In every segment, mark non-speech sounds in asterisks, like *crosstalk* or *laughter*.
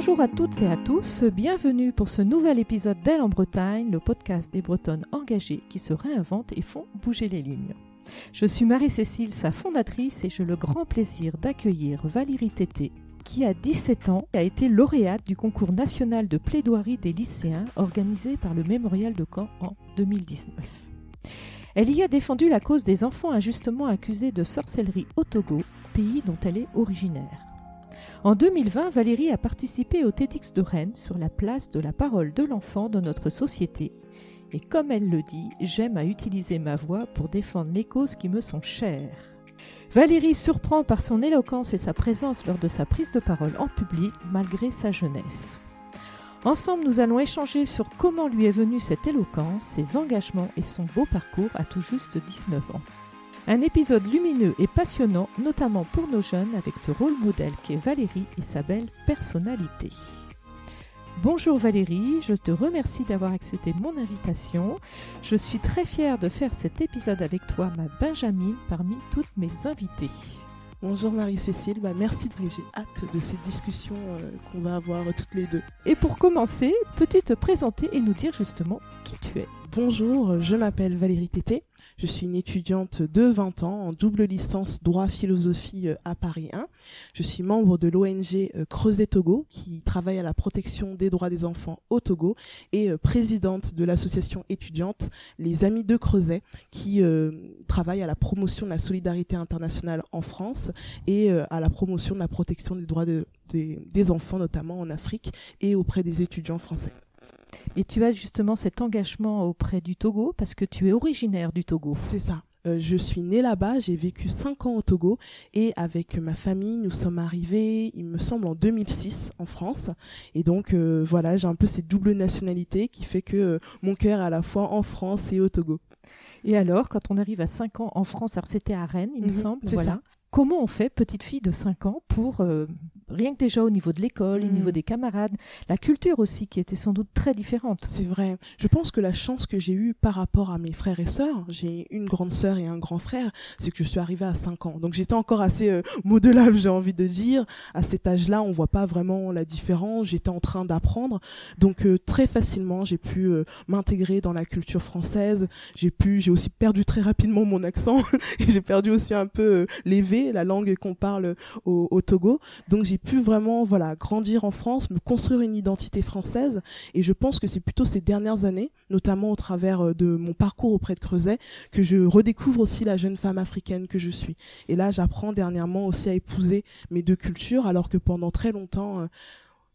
Bonjour à toutes et à tous, bienvenue pour ce nouvel épisode d'Elle en Bretagne, le podcast des Bretonnes engagées qui se réinventent et font bouger les lignes. Je suis Marie-Cécile, sa fondatrice, et j'ai le grand plaisir d'accueillir Valérie Tété, qui a 17 ans a été lauréate du concours national de plaidoirie des lycéens organisé par le Mémorial de Caen en 2019. Elle y a défendu la cause des enfants injustement accusés de sorcellerie au Togo, pays dont elle est originaire. En 2020, Valérie a participé au TEDx de Rennes sur la place de la parole de l'enfant dans notre société. Et comme elle le dit, j'aime à utiliser ma voix pour défendre les causes qui me sont chères. Valérie surprend par son éloquence et sa présence lors de sa prise de parole en public malgré sa jeunesse. Ensemble, nous allons échanger sur comment lui est venue cette éloquence, ses engagements et son beau parcours à tout juste 19 ans. Un épisode lumineux et passionnant, notamment pour nos jeunes, avec ce rôle modèle qu'est Valérie et sa belle personnalité. Bonjour Valérie, je te remercie d'avoir accepté mon invitation. Je suis très fière de faire cet épisode avec toi, ma Benjamin, parmi toutes mes invitées. Bonjour Marie-Cécile, bah merci, j'ai hâte de ces discussions euh, qu'on va avoir toutes les deux. Et pour commencer, peux-tu te présenter et nous dire justement qui tu es? Bonjour, je m'appelle Valérie Tété, je suis une étudiante de 20 ans en double licence droit philosophie euh, à Paris 1. Je suis membre de l'ONG euh, Creuset Togo qui travaille à la protection des droits des enfants au Togo et euh, présidente de l'association étudiante Les Amis de Creuset qui travaille à la promotion de la solidarité internationale en France et à la promotion de la protection des droits des enfants notamment en Afrique et auprès des étudiants français. Et tu as justement cet engagement auprès du Togo parce que tu es originaire du Togo. C'est ça. Euh, je suis née là-bas, j'ai vécu 5 ans au Togo et avec ma famille, nous sommes arrivés, il me semble, en 2006 en France. Et donc euh, voilà, j'ai un peu cette double nationalité qui fait que euh, mon cœur est à la fois en France et au Togo. Et alors, quand on arrive à 5 ans en France, alors c'était à Rennes, il me mhm, semble, voilà. Ça. Comment on fait, petite fille de 5 ans, pour rien que déjà au niveau de l'école, au niveau mm. des camarades, la culture aussi qui était sans doute très différente. C'est vrai. Je pense que la chance que j'ai eue par rapport à mes frères et sœurs, j'ai une grande sœur et un grand frère, c'est que je suis arrivée à 5 ans. Donc j'étais encore assez euh, modelable, j'ai envie de dire. À cet âge-là, on voit pas vraiment la différence. J'étais en train d'apprendre. Donc euh, très facilement, j'ai pu euh, m'intégrer dans la culture française. J'ai pu, j'ai aussi perdu très rapidement mon accent *laughs* et j'ai perdu aussi un peu les V, la langue qu'on parle au, au Togo. Donc j'ai pu vraiment voilà grandir en France, me construire une identité française. Et je pense que c'est plutôt ces dernières années, notamment au travers euh, de mon parcours auprès de Creuset, que je redécouvre aussi la jeune femme africaine que je suis. Et là, j'apprends dernièrement aussi à épouser mes deux cultures, alors que pendant très longtemps, euh,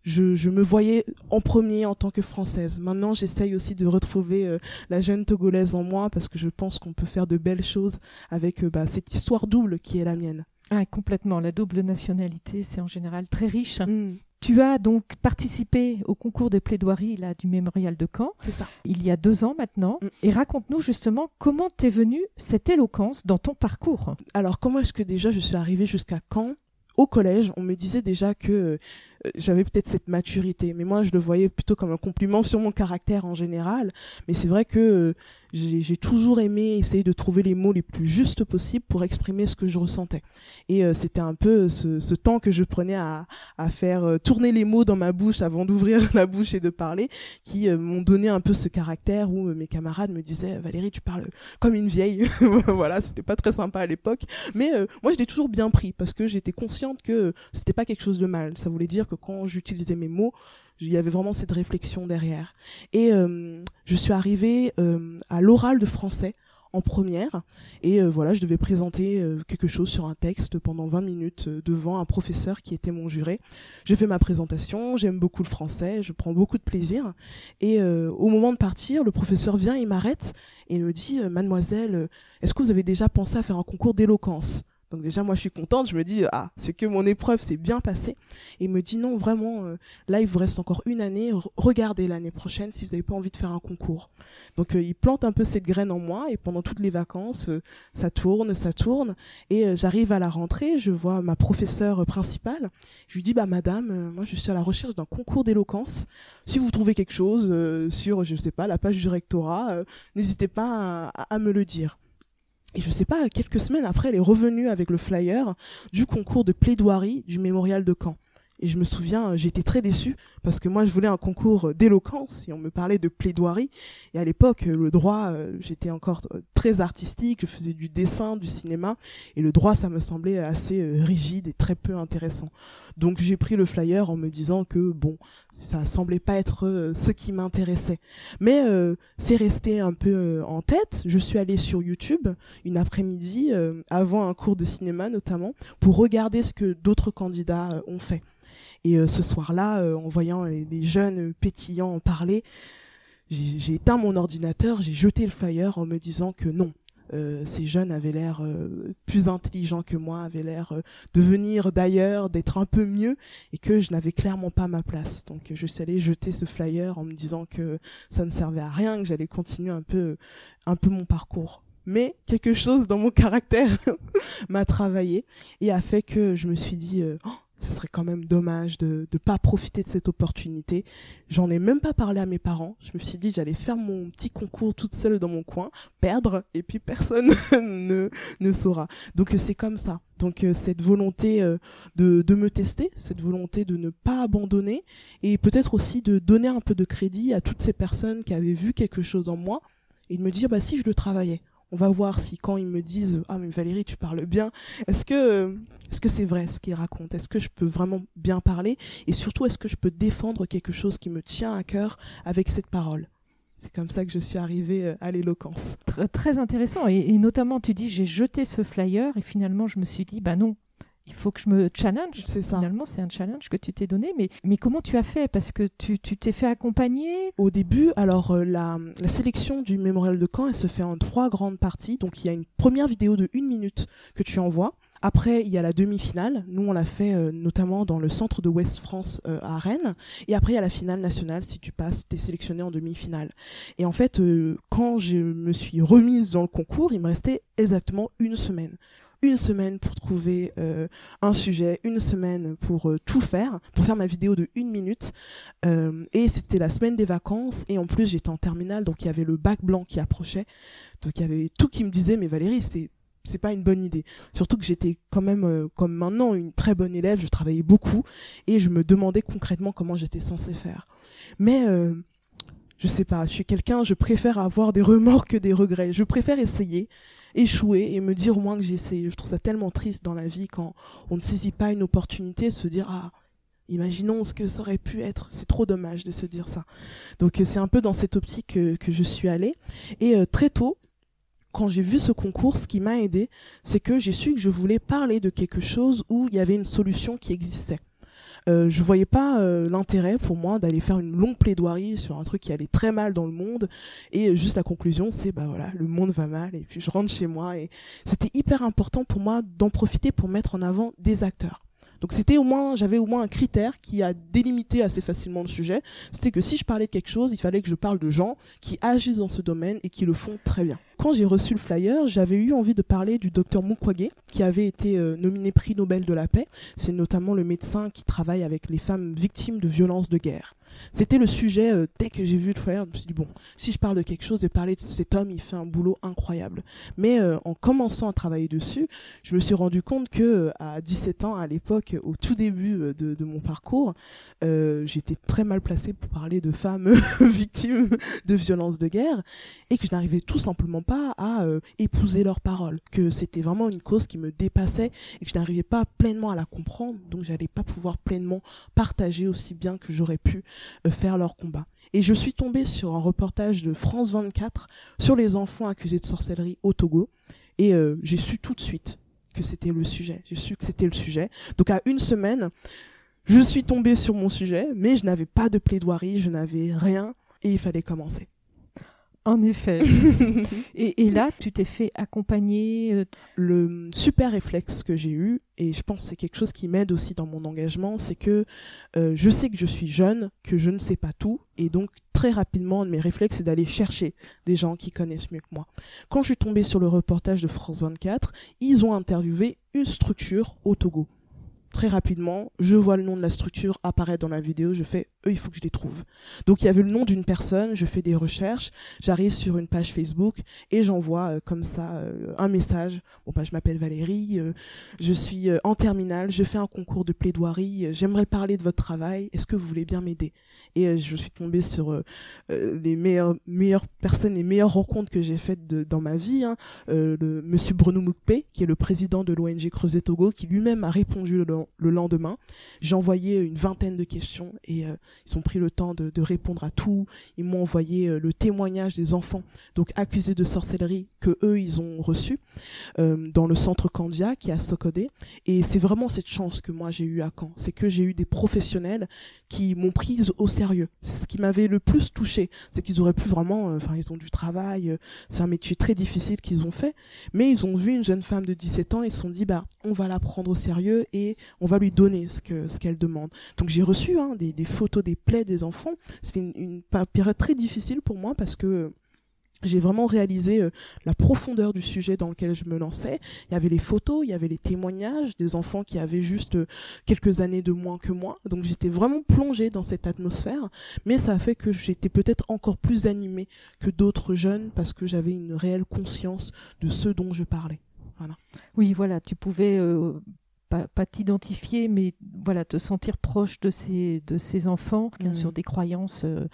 je, je, me voyais en premier en tant que française. Maintenant, j'essaye aussi de retrouver euh, la jeune togolaise en moi parce que je pense qu'on peut faire de belles choses avec bah, cette histoire double qui est la mienne. Ah, complètement. La double nationalité, c'est en général très riche. Mm. Tu as donc participé au concours de plaidoirie là, du mémorial de Caen. Ça. Il y a deux ans maintenant. Mm. Et raconte-nous justement comment t'es venue cette éloquence dans ton parcours. Alors, comment est-ce que déjà je suis arrivée jusqu'à Caen au collège, on me disait déjà que euh, j'avais peut-être cette maturité, mais moi je le voyais plutôt comme un compliment sur mon caractère en général. Mais c'est vrai que euh, j'ai toujours aimé essayer de trouver les mots les plus justes possibles pour exprimer ce que je ressentais. Et euh, c'était un peu ce, temps que je prenais à, faire euh, tourner les mots dans ma bouche avant d'ouvrir *laughs* la bouche et de parler, qui euh, m'ont donné un peu ce caractère où mes camarades me disaient Valérie, tu parles comme une vieille. *laughs* voilà, c'était pas très sympa à l'époque. Mais moi, je l'ai toujours bien pris parce que j'étais consciente que c'était pas quelque chose de mal. Ça voulait dire que quand j'utilisais mes mots, il y avait vraiment cette réflexion derrière. Et euh, je suis arrivée euh, à l'oral de français en première. Et euh, voilà je devais présenter quelque chose sur un texte pendant 20 minutes devant un professeur qui était mon juré. J'ai fait ma présentation j'aime beaucoup le français je prends beaucoup de plaisir. Et au moment de partir le professeur vient il m'arrête et me dit mademoiselle est-ce que vous avez déjà pensé à faire un concours d'éloquence? Donc déjà, moi, je suis contente. Je me dis, ah, c'est que mon épreuve s'est bien passée. Et il me dit, non, vraiment, euh, là, il vous reste encore une année. regardez l'année prochaine si vous n'avez pas envie de faire un concours. Donc, euh, il plante un peu cette graine en moi. Et pendant toutes les vacances, euh, ça tourne, ça tourne. Et j'arrive à la rentrée, je vois ma professeure principale. Je lui dis, bah, madame, moi, je suis à la recherche d'un concours d'éloquence. Si vous trouvez quelque chose sur, je sais pas, la page du rectorat, n'hésitez pas à me le dire. Et je sais pas, quelques semaines après, elle est revenue avec le flyer du concours de plaidoirie du mémorial de Caen. Et je me souviens, j'étais très déçue parce que moi, je voulais un concours d'éloquence et on me parlait de plaidoirie. Et à l'époque, le droit, euh, j'étais encore euh, très artistique, je faisais du dessin, du cinéma. Et le droit, ça me semblait assez euh, rigide et très peu intéressant. Donc j'ai pris le flyer en me disant que, bon, ça semblait pas être ce qui m'intéressait. Mais c'est resté un peu en tête. Je suis allée sur YouTube une après-midi, avant un cours de cinéma notamment, pour regarder ce que d'autres candidats ont fait. Et euh, ce soir-là, euh, en voyant les, jeunes pétillants en parler, j'ai éteint mon ordinateur, j'ai jeté le flyer en me disant que non, euh, ces jeunes avaient l'air plus intelligents que moi, avaient l'air de venir d'ailleurs, d'être un peu mieux, et que je n'avais clairement pas ma place. Donc je suis allée jeter ce flyer en me disant que ça ne servait à rien, que j'allais continuer un peu mon parcours. Mais quelque chose dans mon caractère *laughs* m'a travaillé et a fait que je me suis dit, oh, ce serait quand même dommage de ne pas profiter de cette opportunité. J'en ai même pas parlé à mes parents. Je me suis dit j'allais faire mon petit concours toute seule dans mon coin, perdre, et puis personne *laughs* ne, ne saura. Donc euh, c'est comme ça. Donc euh, cette volonté euh, de, de me tester, cette volonté de ne pas abandonner, et peut-être aussi de donner un peu de crédit à toutes ces personnes qui avaient vu quelque chose en moi, et de me dire bah si je le travaillais on va voir si quand ils me disent ah mais Valérie tu parles bien est-ce que c'est vrai ce qu'ils racontent? Est-ce que je peux vraiment bien parler? Et surtout est-ce que je peux défendre quelque chose qui me tient à cœur avec cette parole? C'est comme ça que je suis arrivée euh, à l'éloquence. Très, intéressant. Et, et, notamment, tu dis, j'ai jeté ce flyer et finalement, je me suis dit, bah non, il faut que je me challenge. C'est ça. Finalement, c'est un challenge que tu t'es donné. Mais, mais comment tu as fait? Parce que tu t'es fait accompagner? Au début, alors euh, la, la, sélection du mémorial de Caen, elle se fait en trois grandes parties. Donc il y a une première vidéo de une minute que tu envoies. Après, il y a la demi-finale. Nous, on l'a fait euh, notamment dans le centre de West France euh, à Rennes. Et après, il y a la finale nationale. Si tu passes, tu es sélectionné en demi-finale. Et en fait, quand je me suis remise dans le concours, il me restait exactement une semaine une semaine pour trouver euh, un sujet, une semaine pour euh, tout faire, pour faire ma vidéo de une minute. Euh, et c'était la semaine des vacances. Et en plus, j'étais en terminale, donc il y avait le bac blanc qui approchait. Donc il y avait tout qui me disait, mais Valérie, c'est c'est pas une bonne idée. Surtout que j'étais quand même, comme maintenant, une très bonne élève, je travaillais beaucoup et je me demandais concrètement comment j'étais censée faire. Mais je sais pas, je suis quelqu'un, je préfère avoir des remords que des regrets. Je préfère essayer échouer et me dire au moins que j'ai essayé. Je trouve ça tellement triste dans la vie quand on ne saisit pas une opportunité, se dire ah imaginons ce que ça aurait pu être. C'est trop dommage de se dire ça. Donc euh, c'est un peu dans cette optique que, je suis allée et euh, très tôt. Quand j'ai vu ce concours, ce qui m'a aidé, c'est que j'ai su que je voulais parler de quelque chose où il y avait une solution qui existait. Euh, je voyais pas euh, l'intérêt pour moi d'aller faire une longue plaidoirie sur un truc qui allait très mal dans le monde. Et juste la conclusion c'est bah voilà le monde va mal et puis je rentre chez moi. Et c'était hyper important pour moi d'en profiter pour mettre en avant des acteurs donc c'était au moins, j'avais au moins un critère qui a délimité assez facilement le sujet. C'était que si je parlais de quelque chose, il fallait que je parle de gens qui agissent dans ce domaine et qui le font très bien. Quand j'ai reçu le flyer, j'avais eu envie de parler du docteur Mukwege, qui avait été euh, nominé prix Nobel de la paix. C'est notamment le médecin qui travaille avec les femmes victimes de violences de guerre. C'était le sujet, euh, dès que j'ai vu le flyer, je me suis dit, bon, si je parle de quelque chose, de parler de cet homme, il fait un boulot incroyable. Mais euh, en commençant à travailler dessus, je me suis rendu compte que à 17 ans, à l'époque, au tout début de, mon parcours, j'étais très mal placée pour parler de femmes *laughs* victimes de violences de guerre et que je n'arrivais tout simplement pas à euh, épouser leurs paroles, que c'était vraiment une cause qui me dépassait et que je n'arrivais pas pleinement à la comprendre, donc j'allais pas pouvoir pleinement partager aussi bien que j'aurais pu euh, faire leur combat. Et je suis tombée sur un reportage de France 24 sur les enfants accusés de sorcellerie au Togo, et euh, j'ai su tout de suite que c'était le sujet. J'ai su que c'était le sujet. Donc à une semaine, je suis tombée sur mon sujet, mais je n'avais pas de plaidoirie, je n'avais rien, et il fallait commencer. En effet. *laughs* et, là, tu t'es fait accompagner. Euh, Le super réflexe que j'ai eu, et je pense que c'est quelque chose qui m'aide aussi dans mon engagement, c'est que euh, je sais que je suis jeune, que je ne sais pas tout, et donc très rapidement, mes réflexes, c'est d'aller chercher des gens qui connaissent mieux que moi. Quand je suis tombée sur le reportage de France 24, ils ont interviewé une structure au Togo très rapidement, je vois le nom de la structure apparaître dans la vidéo, je fais eux, il faut que je les trouve. Donc il y avait le nom d'une personne, je fais des recherches, j'arrive sur une page Facebook et j'envoie euh, comme ça euh, un message. Bon bah je m'appelle Valérie, euh, je suis en terminale, je fais un concours de plaidoirie, j'aimerais parler de votre travail, est-ce que vous voulez bien m'aider? Et je suis tombée sur les meilleures meilleures personnes, les meilleures rencontres que j'ai faites dans ma vie. Hein. monsieur Bruno Moukpe, qui est le président de l'ONG Creuset Togo, qui lui-même a répondu le, le lendemain. J'ai envoyé une vingtaine de questions et euh, ils ont pris le temps de, répondre à tout. Ils m'ont envoyé euh, le témoignage des enfants donc accusés de sorcellerie que eux ils ont reçu euh, dans le centre Candia qui est à Sokodé. Et c'est vraiment cette chance que moi j'ai eu à Caen, c'est que j'ai eu des professionnels qui m'ont prise au sérieux. C'est ce qui m'avait le plus touché, c'est qu'ils auraient pu vraiment, enfin ils ont du travail, c'est un métier très difficile qu'ils ont fait, mais ils ont vu une jeune femme de 17 ans, ils se sont dit bah on va la prendre au sérieux et on va lui donner ce ce qu'elle demande. Donc j'ai reçu hein, des, des, photos des plaies des enfants. C'était une, période très difficile pour moi parce que j'ai vraiment réalisé euh, la profondeur du sujet dans lequel je me lançais. Il y avait les photos, il y avait les témoignages des enfants qui avaient juste euh, quelques années de moins que moi. Donc j'étais vraiment plongée dans cette atmosphère, mais ça a fait que j'étais peut-être encore plus animée que d'autres jeunes parce que j'avais une réelle conscience de ce dont je parlais. Voilà. Oui, voilà, tu pouvais euh, pas, t'identifier, mais voilà, te sentir proche de ces, de ces enfants qui ont sur des croyances euh,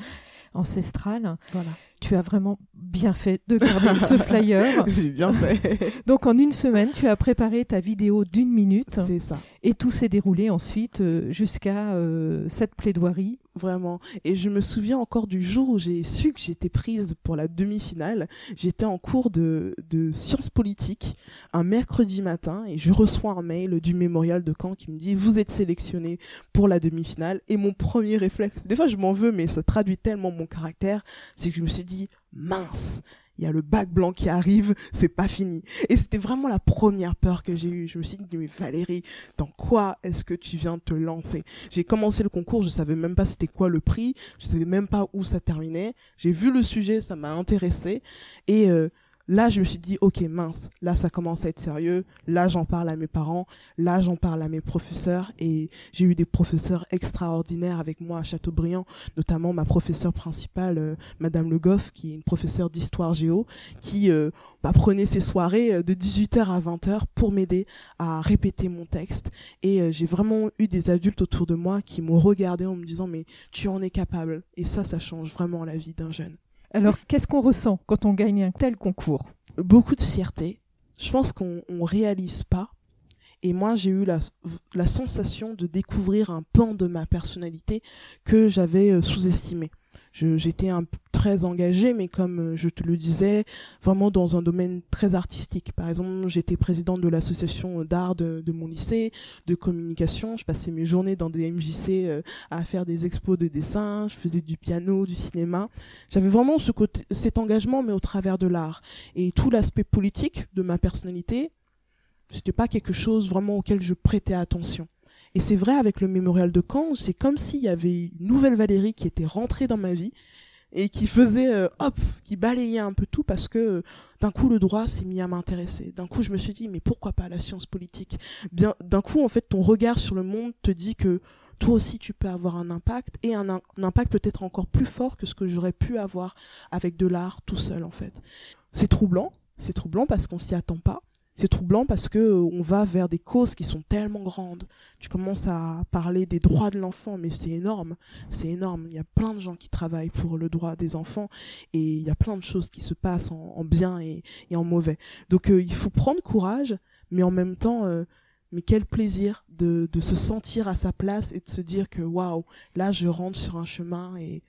ancestrales. Voilà. Tu as vraiment bien fait de garder ce *laughs* flyer. J'ai bien fait. *laughs* Donc en une semaine, tu as préparé ta vidéo d'une minute. C'est ça. Et tout s'est déroulé ensuite euh, jusqu'à euh, cette plaidoirie vraiment. Et je me souviens encore du jour où j'ai su que j'étais prise pour la demi-finale. J'étais en cours de, de sciences politiques un mercredi matin et je reçois un mail du mémorial de Caen qui me dit vous êtes sélectionné pour la demi-finale. Et mon premier réflexe, des fois je m'en veux, mais ça traduit tellement mon caractère, c'est que je me suis dit mince, il y a le bac blanc qui arrive, c'est pas fini. Et c'était vraiment la première peur que j'ai eue. Je me suis dit, mais Valérie, dans quoi est-ce que tu viens de te lancer? J'ai commencé le concours, je savais même pas c'était quoi le prix, je savais même pas où ça terminait. J'ai vu le sujet, ça m'a intéressé. Et euh, Là, je me suis dit, ok, mince, là, ça commence à être sérieux. Là, j'en parle à mes parents. Là, j'en parle à mes professeurs. Et j'ai eu des professeurs extraordinaires avec moi à Châteaubriand, notamment ma professeure principale, euh, Madame Le Goff, qui est une professeure d'histoire géo, qui euh, bah, prenait ses soirées euh, de 18h à 20h pour m'aider à répéter mon texte. Et j'ai vraiment eu des adultes autour de moi qui m'ont regardé en me disant, mais tu en es capable. Et ça, ça change vraiment la vie d'un jeune. Alors, qu'est-ce qu'on ressent quand on gagne un tel concours? Beaucoup de fierté. Je pense qu'on ne réalise pas. Et moi, j'ai eu la, la, sensation de découvrir un pan de ma personnalité que j'avais euh, sous-estimé j'étais très engagée, mais comme euh, je te le disais, vraiment dans un domaine très artistique. Par exemple, j'étais présidente de l'association d'art de, mon lycée, de communication. Je passais mes journées dans des MJC euh, à faire des expos de dessin. Je faisais du piano, du cinéma. J'avais vraiment ce côté, cet engagement, mais au travers de l'art. Et tout l'aspect politique de ma personnalité, c'était pas quelque chose vraiment auquel je prêtais attention. Et c'est vrai avec le mémorial de Caen, c'est comme s'il y avait une nouvelle Valérie qui était rentrée dans ma vie et qui faisait euh, hop, qui balayait un peu tout parce que euh, d'un coup le droit s'est mis à m'intéresser. D'un coup je me suis dit mais pourquoi pas la science politique? Bien d'un coup en fait ton regard sur le monde te dit que toi aussi tu peux avoir un impact et un, un impact peut-être encore plus fort que ce que j'aurais pu avoir avec de l'art tout seul en fait. C'est troublant, c'est troublant parce qu'on s'y attend pas c'est troublant parce que euh, on va vers des causes qui sont tellement grandes. Tu commences à parler des droits de l'enfant, mais c'est énorme, c'est énorme. Il y a plein de gens qui travaillent pour le droit des enfants et il y a plein de choses qui se passent en, bien et, en mauvais. Donc euh, il faut prendre courage, mais en même temps, euh, mais quel plaisir de, de se sentir à sa place et de se dire que waouh, là je rentre sur un chemin et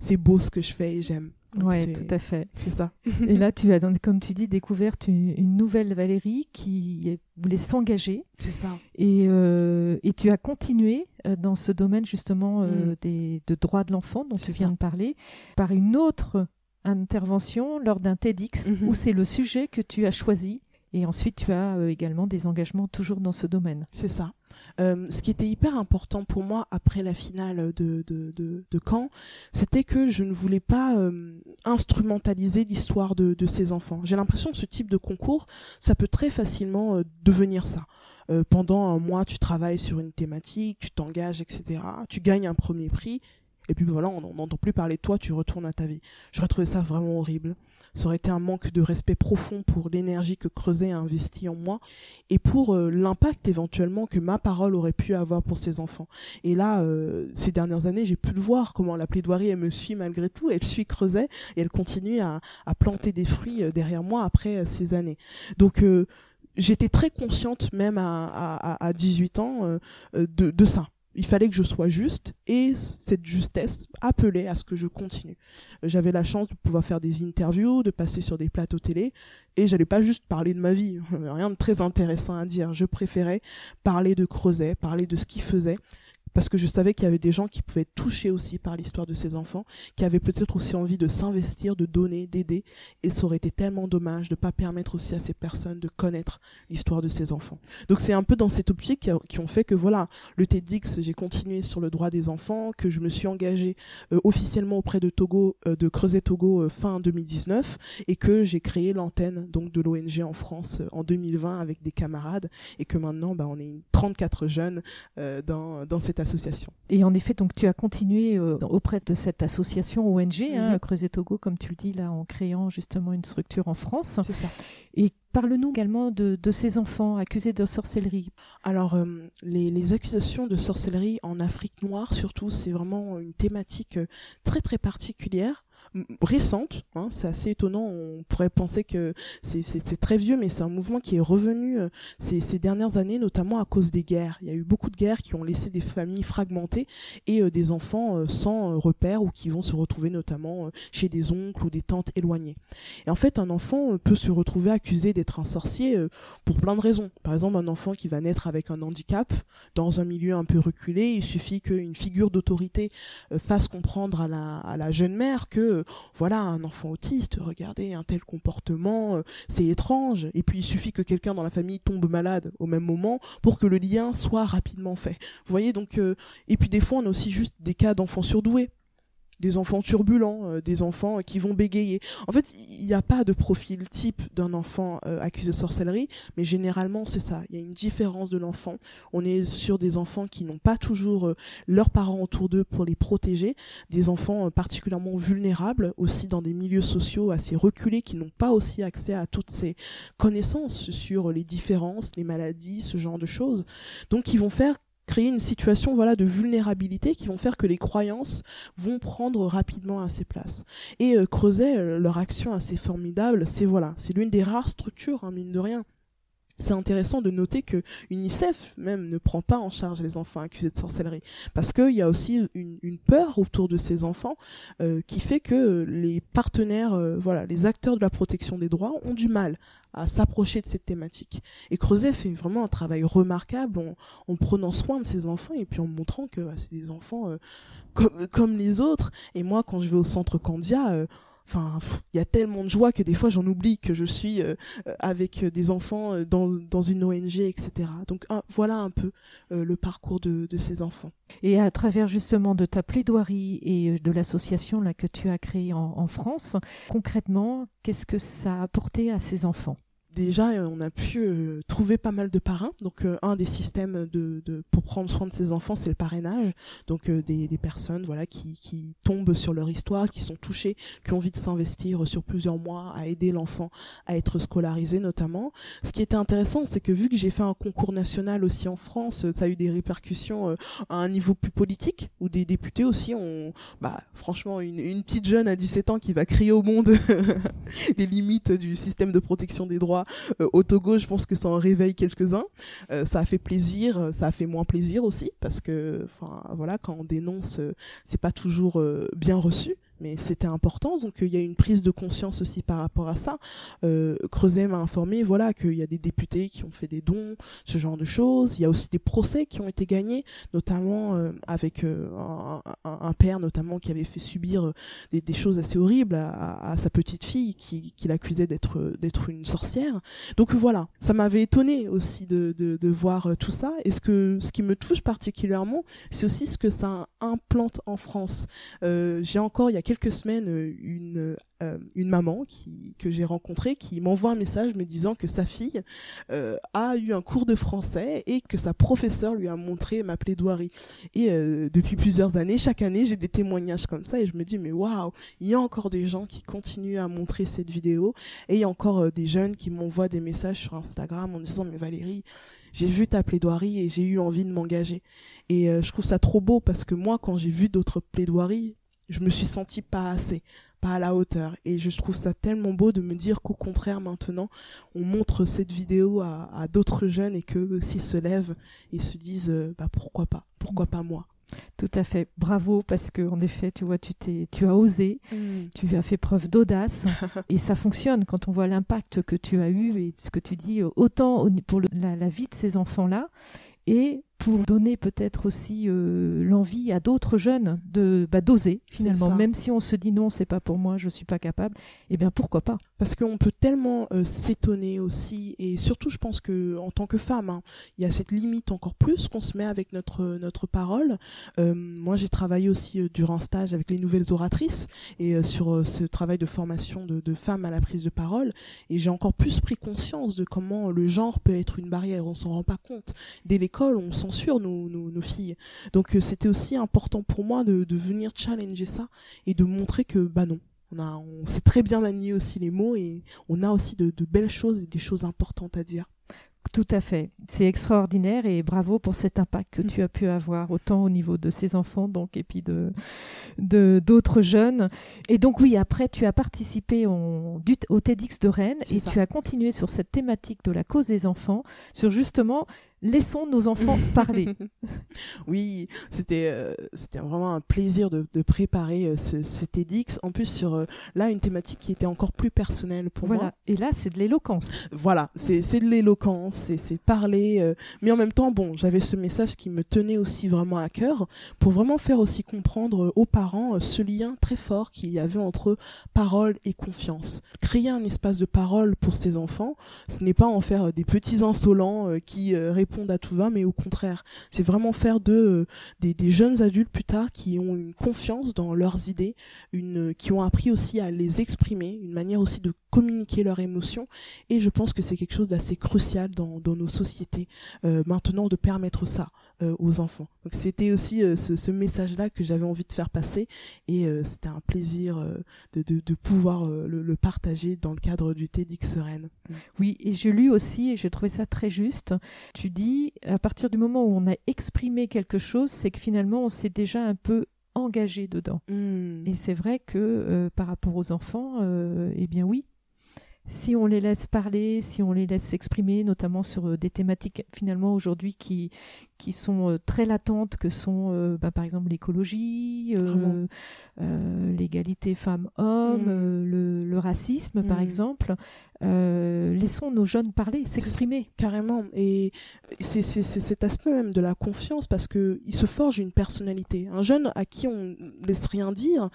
c'est beau ce que je fais et j'aime. Oui, tout à fait. C'est ça. et là, tu as, comme tu dis, découvert une, nouvelle Valérie qui voulait s'engager. C'est ça. Et, euh, et, tu as continué euh, dans ce domaine justement euh, mm. des, de droits de l'enfant dont tu viens de parler par une autre intervention lors d'un TEDx mm-hmm. où c'est le sujet que tu as choisi Et ensuite, tu as euh, également des engagements toujours dans ce domaine. C'est ça. Euh, ce qui était hyper important pour moi après la finale de, de, de, de Caen, c'était que je ne voulais pas euh, instrumentaliser l'histoire de, de ces enfants. J'ai l'impression que ce type de concours, ça peut très facilement devenir ça. pendant un mois, tu travailles sur une thématique, tu t'engages, etc. Tu gagnes un premier prix, et puis voilà, on n'entend plus parler de toi, tu retournes à ta vie. J'aurais trouvé ça vraiment horrible ça aurait été un manque de respect profond pour l'énergie que Creuset a investi en moi et pour euh, l'impact éventuellement que ma parole aurait pu avoir pour ces enfants. Et là, euh, ces dernières années, j'ai pu le voir comment la plaidoirie, elle me suit malgré tout, elle suit Creuset et elle continue à, planter des fruits euh, derrière moi après ces années. Donc, j'étais très consciente, même à, à 18 ans, de, de ça il fallait que je sois juste et cette justesse appelait à ce que je continue. J'avais la chance de pouvoir faire des interviews, de passer sur des plateaux télé et j'allais pas juste parler de ma vie, *laughs* rien de très intéressant à dire. Je préférais parler de Creuset, parler de ce qu'il faisait parce que je savais qu'il y avait des gens qui pouvaient être touchés aussi par l'histoire de ces enfants, qui avaient peut-être aussi envie de s'investir, de donner, d'aider, et ça aurait été tellement dommage de ne pas permettre aussi à ces personnes de connaître l'histoire de ces enfants. Donc c'est un peu dans cette optique qui ont fait que voilà, le TEDx, j'ai continué sur le droit des enfants, que je me suis engagée euh, officiellement auprès de Togo, euh, de Creuset Togo euh, fin 2019, et que j'ai créé l'antenne donc de l'ONG en France en 2020 avec des camarades, et que maintenant bah, on est 34 jeunes dans, dans cette. Et en effet, donc tu as continué euh, auprès de cette association ONG, hein, mhm. Creuset Togo, comme tu le dis là, en créant justement une structure en France. C'est ça. Et parle-nous également de, ces enfants accusés de sorcellerie. Alors, euh, les, accusations de sorcellerie en Afrique noire, surtout, c'est vraiment une thématique euh, très très particulière récente. Hein, c'est assez étonnant. On pourrait penser que c'est très vieux, mais c'est un mouvement qui est revenu euh, ces, dernières années, notamment à cause des guerres. Il y a eu beaucoup de guerres qui ont laissé des familles fragmentées et euh, des enfants euh, sans repère ou qui vont se retrouver notamment chez des oncles ou des tantes éloignées. Et en fait, un enfant peut se retrouver accusé d'être un sorcier pour plein de raisons. Par exemple, un enfant qui va naître avec un handicap dans un milieu un peu reculé, il suffit qu'une figure d'autorité fasse comprendre à la jeune mère que voilà un enfant autiste, regardez un tel comportement, euh, c'est étrange. Et puis il suffit que quelqu'un dans la famille tombe malade au même moment pour que le lien soit rapidement fait. Vous voyez donc euh, et puis des fois on a aussi juste des cas d'enfants surdoués des enfants turbulents, euh, des enfants qui vont bégayer. En fait, il n'y a pas de profil type d'un enfant euh, accusé de sorcellerie, mais généralement c'est ça. Il y a une différence de l'enfant. On est sur des enfants qui n'ont pas toujours euh, leurs parents autour d'eux pour les protéger, des enfants particulièrement vulnérables, aussi dans des milieux sociaux assez reculés, qui n'ont pas aussi accès à toutes ces connaissances sur les différences, les maladies, ce genre de choses. Donc, ils vont faire créer une situation voilà de vulnérabilité qui vont faire que les croyances vont prendre rapidement assez place. Et euh, Creuset, euh, leur action assez formidable, c'est voilà, c'est l'une des rares structures, hein, mine de rien, c'est intéressant de noter que UNICEF même ne prend pas en charge les enfants accusés de sorcellerie parce qu'il y a aussi une, peur autour de ces enfants euh, qui fait que les partenaires, euh, voilà, les acteurs de la protection des droits ont du mal à s'approcher de cette thématique. Et Creuset fait vraiment un travail remarquable en, prenant soin de ces enfants et puis en montrant que bah, c'est des enfants euh, comme, comme, les autres. Et moi, quand je vais au centre Candia, Enfin, il y a tellement de joie que des fois j'en oublie que je suis euh, euh, avec des enfants euh, dans, dans, une ONG, etc. Donc voilà un peu le parcours de, de, ces enfants. Et à travers justement de ta plaidoirie et de l'association là que tu as créée en France, concrètement, qu'est-ce que ça a apporté à ces enfants? Déjà euh, on a pu euh, trouver pas mal de parrains. Donc euh, un des systèmes de, de, pour prendre soin de ses enfants, c'est le parrainage. Donc des, des, personnes voilà qui, qui, tombent sur leur histoire, qui sont touchées, qui ont envie de s'investir sur plusieurs mois à aider l'enfant à être scolarisé notamment. Ce qui était intéressant, c'est que vu que j'ai fait un concours national aussi en France, ça a eu des répercussions à un niveau plus politique, où des députés aussi ont, bah franchement, une, une petite jeune à 17 ans qui va crier au monde *laughs* les limites du système de protection des droits euh, au Togo, je pense que ça en réveille quelques-uns. Euh, ça fait plaisir, euh, ça a fait moins plaisir aussi, parce que, enfin, voilà, quand on dénonce, c'est pas toujours bien reçu. Mais c'était important. Donc il y a une prise de conscience aussi par rapport à ça. Euh, Creuset m'a informé, voilà, qu'il y a des députés qui ont fait des dons, ce genre de choses. Il y a aussi des procès qui ont été gagnés, notamment euh, avec euh, un, père notamment qui avait fait subir des, choses assez horribles à, à, sa petite fille qui, qui l'accusait d'être d'être une sorcière. Donc voilà, ça m'avait étonné aussi de, de, de, voir tout ça. Et ce que ce qui me touche particulièrement, c'est aussi ce que ça implante en France. J'ai encore il y a quelques semaines euh, une, euh, une maman que j'ai rencontrée qui m'envoie un message me disant que sa fille euh, a eu un cours de français et que sa professeure lui a montré ma plaidoirie. Et depuis plusieurs années, chaque année, j'ai des témoignages comme ça et je me dis, mais waouh, il y a encore des gens qui continuent à montrer cette vidéo et il y a encore des jeunes qui m'envoient des messages sur Instagram en disant, mais Valérie, j'ai vu ta plaidoirie et j'ai eu envie de m'engager. Et je trouve ça trop beau parce que moi, quand j'ai vu d'autres plaidoiries, je me suis sentie pas assez, pas à la hauteur. Et je trouve ça tellement beau de me dire qu'au contraire, maintenant, on montre cette vidéo à, à d'autres jeunes et qu'eux aussi se lèvent et se disent, euh, bah, pourquoi pas, pourquoi pas moi. Tout à fait, bravo parce que en effet, tu vois, tu t'es, tu as osé, mm. tu as fait preuve d'audace *laughs* et ça fonctionne quand on voit l'impact que tu as eu et ce que tu dis autant pour la, la, vie de ces enfants là et pour donner peut-être aussi euh, l'envie à d'autres jeunes de bah, d'oser finalement. même si on se dit non c'est pas pour moi je suis pas capable eh bien pourquoi pas? Parce qu'on peut tellement euh, s'étonner aussi et surtout je pense que en tant que femme hein, il y a cette limite encore plus qu'on se met avec notre notre parole. Euh, moi j'ai travaillé aussi durant un stage avec les nouvelles oratrices et sur ce travail de formation de, de femmes à la prise de parole et j'ai encore plus pris conscience de comment le genre peut être une barrière. On s'en rend pas compte. Dès l'école on censure nos, nos, filles. Donc euh, c'était aussi important pour moi de, de, venir challenger ça et de montrer que bah non. On, a, on sait très bien manier aussi les mots et on a aussi de, de belles choses et des choses importantes à dire. Tout à fait. C'est extraordinaire et bravo pour cet impact que mm. tu as pu avoir autant au niveau de ces enfants donc et puis de d'autres jeunes. Et donc oui, après tu as participé au, au TEDx de Rennes et tu as continué sur cette thématique de la cause des enfants, sur justement laissons nos enfants *laughs* parler. *laughs* oui, c'était euh, c'était vraiment un plaisir de, de préparer euh, ce, cet édix. En plus sur euh, là une thématique qui était encore plus personnelle pour voilà. moi. Et là c'est de l'éloquence. Voilà, c'est de l'éloquence, c'est c'est parler. mais en même temps, bon, j'avais ce message qui me tenait aussi vraiment à cœur pour vraiment faire aussi comprendre aux parents ce lien très fort qu'il y avait entre parole et confiance. Créer un espace de parole pour ses enfants, ce n'est pas en faire des petits insolents qui répondent à tout va, mais au contraire, c'est vraiment faire de euh, des, jeunes adultes plus tard qui ont une confiance dans leurs idées, une, qui ont appris aussi à les exprimer, une manière aussi de communiquer leurs émotions. Et je pense que c'est quelque chose d'assez crucial dans, dans nos sociétés euh, maintenant de permettre ça. Euh, aux enfants. Donc c'était aussi euh, ce, ce message-là que j'avais envie de faire passer et euh, c'était un plaisir de, de, de, pouvoir le, le, partager dans le cadre du TEDx Rennes. Oui, et j'ai lu aussi et j'ai trouvé ça très juste. Tu dis, à partir du moment où on a exprimé quelque chose, c'est que finalement on s'est déjà un peu engagé dedans. Mmh. Et c'est vrai que par rapport aux enfants, eh bien oui, si on les laisse parler, si on les laisse s'exprimer, notamment sur euh, des thématiques finalement aujourd'hui qui, qui sont euh, très latentes, que sont euh, bah, par exemple l'écologie, l'égalité femmes-hommes, mm. le, racisme par mm. exemple, laissons nos jeunes parler, s'exprimer. Carrément. Et c'est cet aspect même de la confiance parce qu'il se forge une personnalité. Un jeune à qui on laisse rien dire,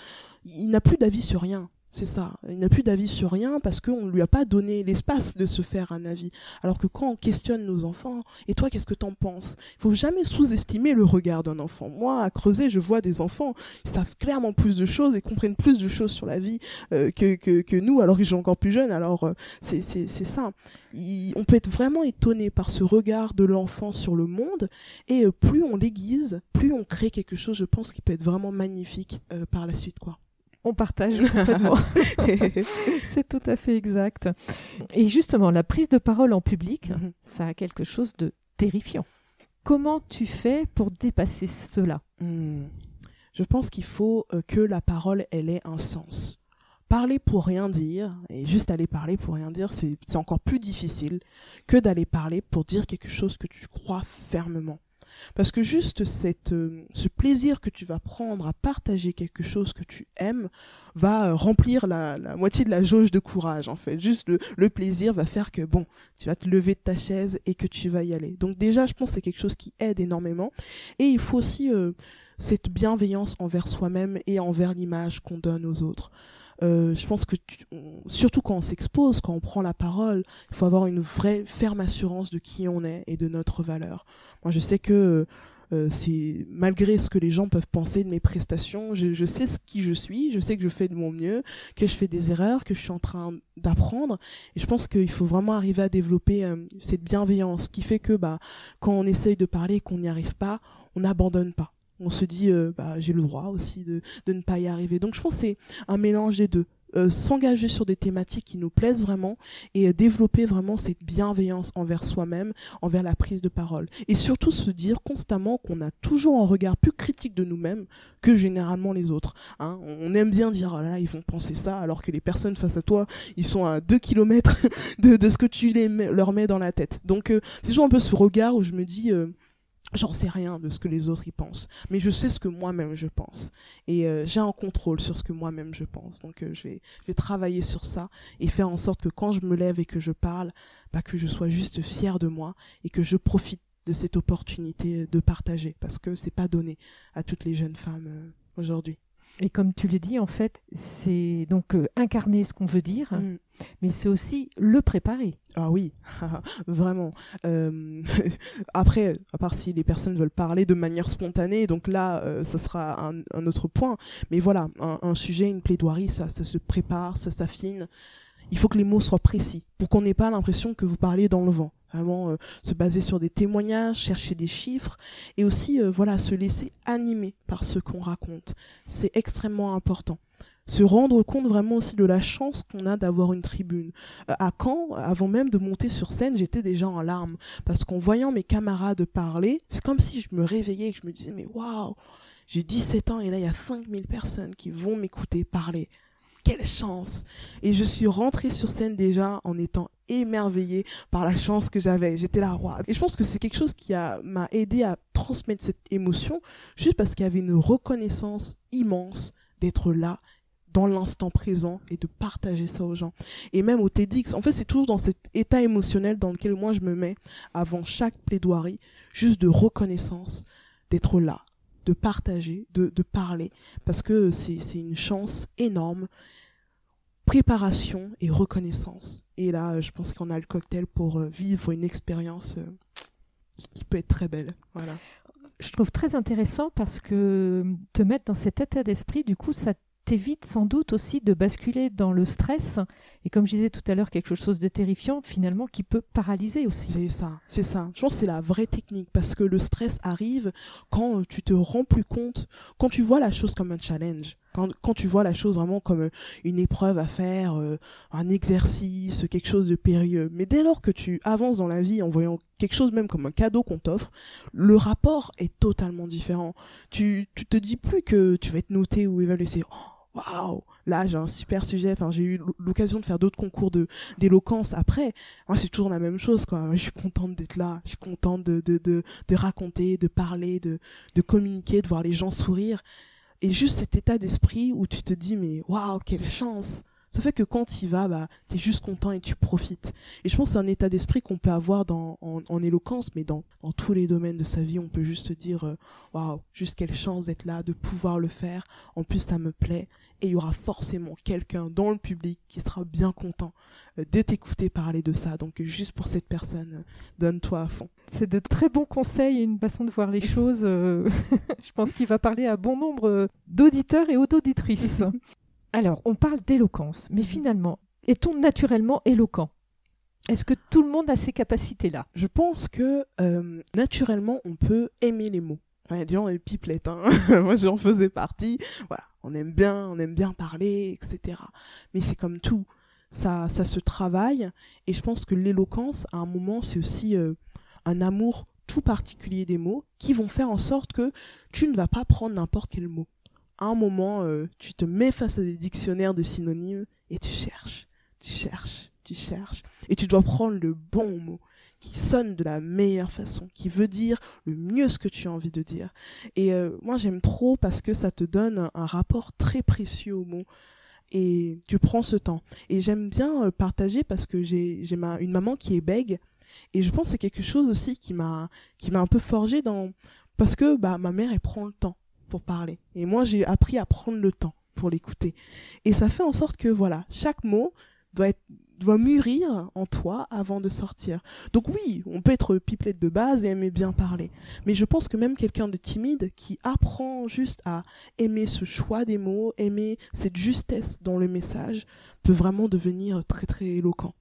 il n'a plus d'avis sur rien. C'est ça. Il n'a plus d'avis sur rien parce qu'on ne lui a pas donné l'espace de se faire un avis. Alors que quand on questionne nos enfants, et toi, qu'est-ce que t'en penses? Il faut jamais sous-estimer le regard d'un enfant. Moi, à creuser, je vois des enfants, ils savent clairement plus de choses et comprennent plus de choses sur la vie euh, que, que, nous, alors qu'ils sont encore plus jeunes. Alors, euh, c'est ça. on peut être vraiment étonné par ce regard de l'enfant sur le monde. Et euh, plus on l'aiguise, plus on crée quelque chose, je pense, qui peut être vraiment magnifique par la suite. quoi on partage complètement. *laughs* *laughs* c'est tout à fait exact. Et justement, la prise de parole en public, mhm. ça a quelque chose de terrifiant. Comment tu fais pour dépasser cela? Hmm. Je pense qu'il faut euh, que la parole, elle ait un sens. Parler pour rien dire, et juste aller parler pour rien dire, c'est encore plus difficile que d'aller parler pour dire quelque chose que tu crois fermement. Parce que juste cette, euh, ce plaisir que tu vas prendre à partager quelque chose que tu aimes va euh, remplir la, moitié de la jauge de courage, en fait. Juste le, le, plaisir va faire que, bon, tu vas te lever de ta chaise et que tu vas y aller. Donc déjà, je pense que c'est quelque chose qui aide énormément. Et il faut aussi euh, cette bienveillance envers soi-même et envers l'image qu'on donne aux autres. Euh, je pense que surtout quand on s'expose, quand on prend la parole, il faut avoir une vraie ferme assurance de qui on est et de notre valeur. Moi, je sais que euh, c'est malgré ce que les gens peuvent penser de mes prestations, je, je, sais ce qui je suis, je sais que je fais de mon mieux, que je fais des erreurs, que je suis en train d'apprendre. Et je pense qu'il faut vraiment arriver à développer euh, cette bienveillance qui fait que bah, quand on essaye de parler et qu'on n'y arrive pas, on n'abandonne pas on se dit euh, bah, j'ai le droit aussi de, ne pas y arriver. Donc je pense que c'est un mélange des deux. Euh, s'engager sur des thématiques qui nous plaisent vraiment et euh, développer vraiment cette bienveillance envers soi-même, envers la prise de parole. Et surtout se dire constamment qu'on a toujours un regard plus critique de nous-mêmes que généralement les autres. Hein. On aime bien dire, oh là, ils vont penser ça, alors que les personnes face à toi, ils sont à 2 kilomètres *laughs* de, de ce que tu leur mets dans la tête. Donc c'est toujours un peu ce regard où je me dis J'en sais rien de ce que les autres y pensent, mais je sais ce que moi-même je pense. Et euh, j'ai un contrôle sur ce que moi-même je pense. Donc euh, je, vais, travailler sur ça et faire en sorte que quand je me lève et que je parle, bah, que je sois juste fière de moi et que je profite de cette opportunité de partager, parce que c'est pas donné à toutes les jeunes femmes euh, aujourd'hui. Et comme tu le dis, en fait, c'est donc euh, incarner ce qu'on veut dire, mm. mais c'est aussi le préparer. Ah oui, *laughs* vraiment. Euh, *laughs* après, à part si les personnes veulent parler de manière spontanée, donc là, euh, ça sera un, un, autre point. Mais voilà, un, un, sujet, une plaidoirie, ça, ça se prépare, ça s'affine. Il faut que les mots soient précis pour qu'on n'ait pas l'impression que vous parlez dans le vent vraiment euh, se baser sur des témoignages, chercher des chiffres et aussi euh, voilà se laisser animer par ce qu'on raconte. C'est extrêmement important. Se rendre compte vraiment aussi de la chance qu'on a d'avoir une tribune. Euh, à Caen, avant même de monter sur scène, j'étais déjà en larmes parce qu'en voyant mes camarades parler, c'est comme si je me réveillais et que je me disais mais waouh, j'ai 17 ans et là il y a 5000 personnes qui vont m'écouter parler quelle chance Et je suis rentrée sur scène déjà en étant émerveillée par la chance que j'avais. J'étais là, roi. Et je pense que c'est quelque chose qui m'a aidé à transmettre cette émotion, juste parce qu'il y avait une reconnaissance immense d'être là dans l'instant présent et de partager ça aux gens. Et même au TEDx, en fait, c'est toujours dans cet état émotionnel dans lequel moi je me mets avant chaque plaidoirie, juste de reconnaissance d'être là, de partager, de, de parler, parce que c'est une chance énorme. Préparation et reconnaissance. Et là, je pense qu'on a le cocktail pour euh, vivre une expérience euh, qui, qui, peut être très belle. Voilà. Je trouve très intéressant parce que te mettre dans cet état d'esprit, du coup, ça t'évite sans doute aussi de basculer dans le stress et comme je disais tout à l'heure quelque chose de terrifiant finalement qui peut paralyser aussi. C'est ça, c'est ça. Je pense que c'est la vraie technique parce que le stress arrive quand tu te rends plus compte, quand tu vois la chose comme un challenge. Quand, quand tu vois la chose vraiment comme euh, une épreuve à faire, euh, un exercice, quelque chose de périlleux. Mais dès lors que tu avances dans la vie en voyant quelque chose même comme un cadeau qu'on t'offre, le rapport est totalement différent. Tu, tu te dis plus que tu vas être noté ou évalué. C'est, oh, waouh, là j'ai un super sujet. Enfin, j'ai eu l'occasion de faire d'autres concours de d'éloquence après. Moi, c'est toujours la même chose, quoi. Je suis contente d'être là. Je suis contente de, de, de, de raconter, de parler, de, de communiquer, de voir les gens sourire. Et juste cet état d'esprit où tu te dis, mais waouh, quelle chance! Ça fait que quand tu vas, bah, tu es juste content et tu profites. Et je pense que c'est un état d'esprit qu'on peut avoir dans, en, en, éloquence, mais dans, dans tous les domaines de sa vie, on peut juste se dire, euh, waouh, juste quelle chance d'être là, de pouvoir le faire. En plus, ça me plaît. Et il y aura forcément quelqu'un dans le public qui sera bien content euh, de t'écouter parler de ça. Donc, juste pour cette personne, euh, donne-toi à fond. C'est de très bons conseils et une façon de voir les *laughs* choses. *laughs* je pense qu'il va parler à bon nombre d'auditeurs et d'auditrices. *laughs* Alors, on parle d'éloquence, mais mhm. finalement, est-on naturellement éloquent? Est-ce que tout le monde a ces capacités-là? Je pense que euh, naturellement, on peut aimer les mots. Il y a des gens les pipelettes, hein. *laughs* moi j'en faisais partie. Voilà, on aime bien, on aime bien parler, etc. Mais c'est comme tout, ça, ça se travaille. Et je pense que l'éloquence, à un moment, c'est aussi euh, un amour tout particulier des mots qui vont faire en sorte que tu ne vas pas prendre n'importe quel mot un moment, euh, tu te mets face à des dictionnaires de synonymes et tu cherches, tu cherches, tu cherches. Et tu dois prendre le bon mot qui sonne de la meilleure façon, qui veut dire le mieux ce que tu as envie de dire. Et euh, moi, j'aime trop parce que ça te donne un, rapport très précieux aux mots. Et tu prends ce temps. Et j'aime bien euh, partager parce que j'ai une maman qui est bègue. Et je pense que c'est quelque chose aussi qui m'a un peu forgé dans parce que bah ma mère elle prend le temps parler et moi j'ai appris à prendre le temps pour l'écouter et ça fait en sorte que voilà chaque mot doit doit mûrir en toi avant de sortir. Donc oui, on peut être pipelette de base et aimer bien parler. Mais je pense que même quelqu'un de timide qui apprend juste à aimer ce choix des mots, aimer cette justesse dans le message, peut vraiment devenir très très éloquent.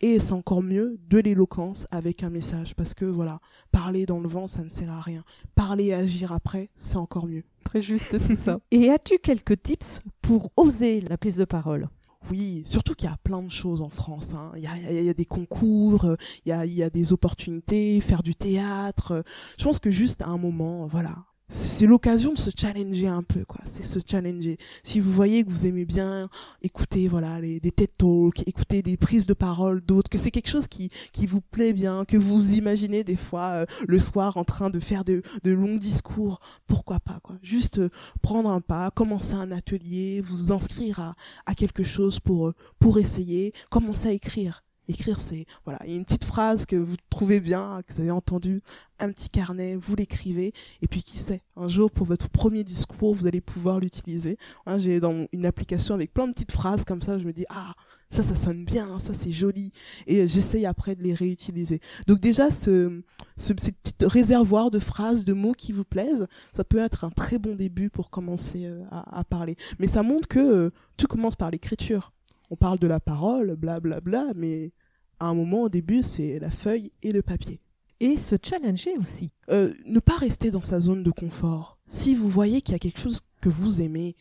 Et c'est encore mieux de l'éloquence avec un message parce que voilà, parler dans le vent, ça ne sert à rien. Parler et agir après, c'est encore mieux. Très juste tout ça. *laughs* Et as-tu quelques tips pour oser la prise de parole? Oui, surtout qu'il y a plein de choses en France. Hein. Il, y a, des concours, il y a, il y a des opportunités, faire du théâtre. Je pense que juste à un moment, voilà, c'est l'occasion de se challenger un peu quoi. C'est se challenger. Si vous voyez que vous aimez bien écouter voilà les, des TED Talks écouter des prises de parole d'autres que c'est quelque chose qui qui vous plaît bien que vous imaginez des fois euh, le soir en train de faire de, de longs discours pourquoi pas quoi. Juste euh, prendre un pas commencer un atelier vous inscrire à, à quelque chose pour euh, pour essayer commencer à écrire écrire, c'est voilà, une petite phrase que vous trouvez bien, que vous avez entendu, un petit carnet, vous l'écrivez, et puis qui sait, un jour pour votre premier discours, vous allez pouvoir l'utiliser. J'ai dans une application avec plein de petites phrases comme ça, je me dis ah ça ça sonne bien, ça c'est joli, et j'essaye après de les réutiliser. Donc déjà ce, ce, petit réservoir de phrases, de mots qui vous plaisent, ça peut être un très bon début pour commencer euh, à, parler. Mais ça montre que euh, tout commence par l'écriture on parle de la parole, blablabla, bla, bla, mais à un moment au début, c'est la feuille et le papier. Et se challenger aussi. Euh, ne pas rester dans sa zone de confort. Si vous voyez qu'il y a quelque chose que vous aimez,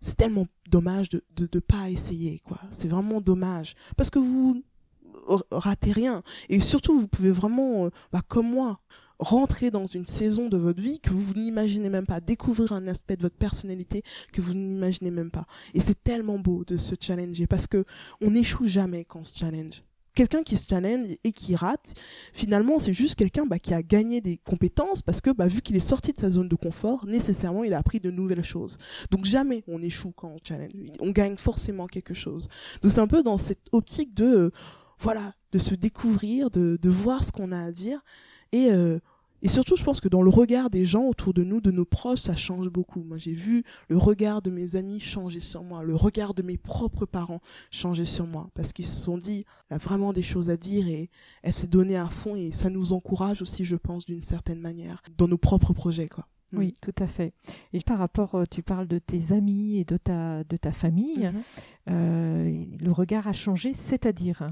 c'est tellement dommage de ne pas essayer, quoi. C'est vraiment dommage. Parce que vous ratez rien. Et surtout, vous pouvez vraiment, euh, bah, comme moi, rentrer dans une saison de votre vie que vous n'imaginez même pas, découvrir un aspect de votre personnalité que vous n'imaginez même pas. Et c'est tellement beau de se challenger parce que on n'échoue jamais quand on se challenge. Quelqu'un qui se challenge et qui rate, finalement, c'est juste quelqu'un bah, qui a gagné des compétences parce que bah, vu qu'il est sorti de sa zone de confort, nécessairement, il a appris de nouvelles choses. Donc jamais on échoue quand on challenge. On gagne forcément quelque chose. Donc c'est un peu dans cette optique de, euh, voilà, de se découvrir, de, de voir ce qu'on a à dire et euh, et surtout, je pense que dans le regard des gens autour de nous, de nos proches, ça change beaucoup. Moi, j'ai vu le regard de mes amis changer sur moi, le regard de mes propres parents changer sur moi, parce qu'ils se sont dit, y a vraiment des choses à dire et elle s'est donnée à fond et ça nous encourage aussi, je pense, d'une certaine manière, dans nos propres projets, quoi. Mm. Oui, tout à fait. Et par rapport, euh, tu parles de tes amis et de ta, de ta famille, mm-hmm. euh, le regard a changé, c'est-à-dire?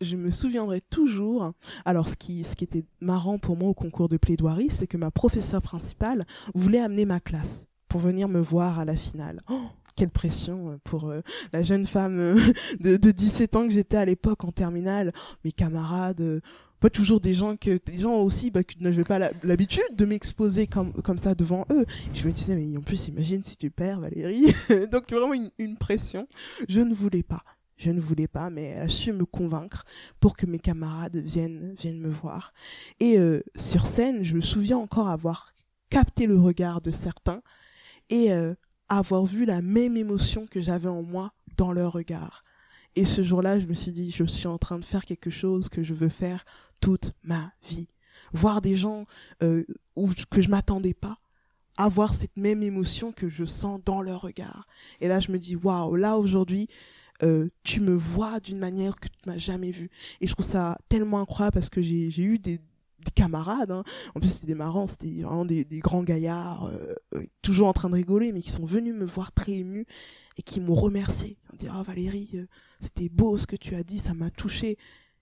Je, me souviendrai toujours. Alors, ce qui, était marrant pour moi au concours de plaidoirie, c'est que ma professeure principale voulait amener ma classe pour venir me voir à la finale. Oh, quelle pression euh, pour euh, la jeune femme euh, *laughs* de, de, 17 ans que j'étais à l'époque en terminale. Mes camarades, pas toujours des gens que des gens aussi bah, que pas l'habitude de m'exposer comme ça devant eux je me disais mais en plus imagine si tu perds Valérie *laughs* donc vraiment une pression je ne voulais pas je ne voulais pas, mais elle a su me convaincre pour que mes camarades viennent, viennent me voir. Et euh, sur scène, je me souviens encore avoir capté le regard de certains et euh, avoir vu la même émotion que j'avais en moi dans leur regard. Et ce jour-là, je me suis dit, je suis en train de faire quelque chose que je veux faire toute ma vie. Voir des gens euh, où, que je m'attendais pas, avoir cette même émotion que je sens dans leur regard. Et là, je me dis, waouh, là aujourd'hui, euh, tu me vois d'une manière que tu m'as jamais vu. Et je trouve ça tellement incroyable parce que j'ai eu des, des camarades, hein. en plus c'était des marrants, c'était vraiment des, des, grands gaillards, euh, euh, toujours en train de rigoler, mais qui sont venus me voir très émus et qui m'ont remercié. On dit ah Valérie, c'était beau ce que tu as dit, ça m'a touché.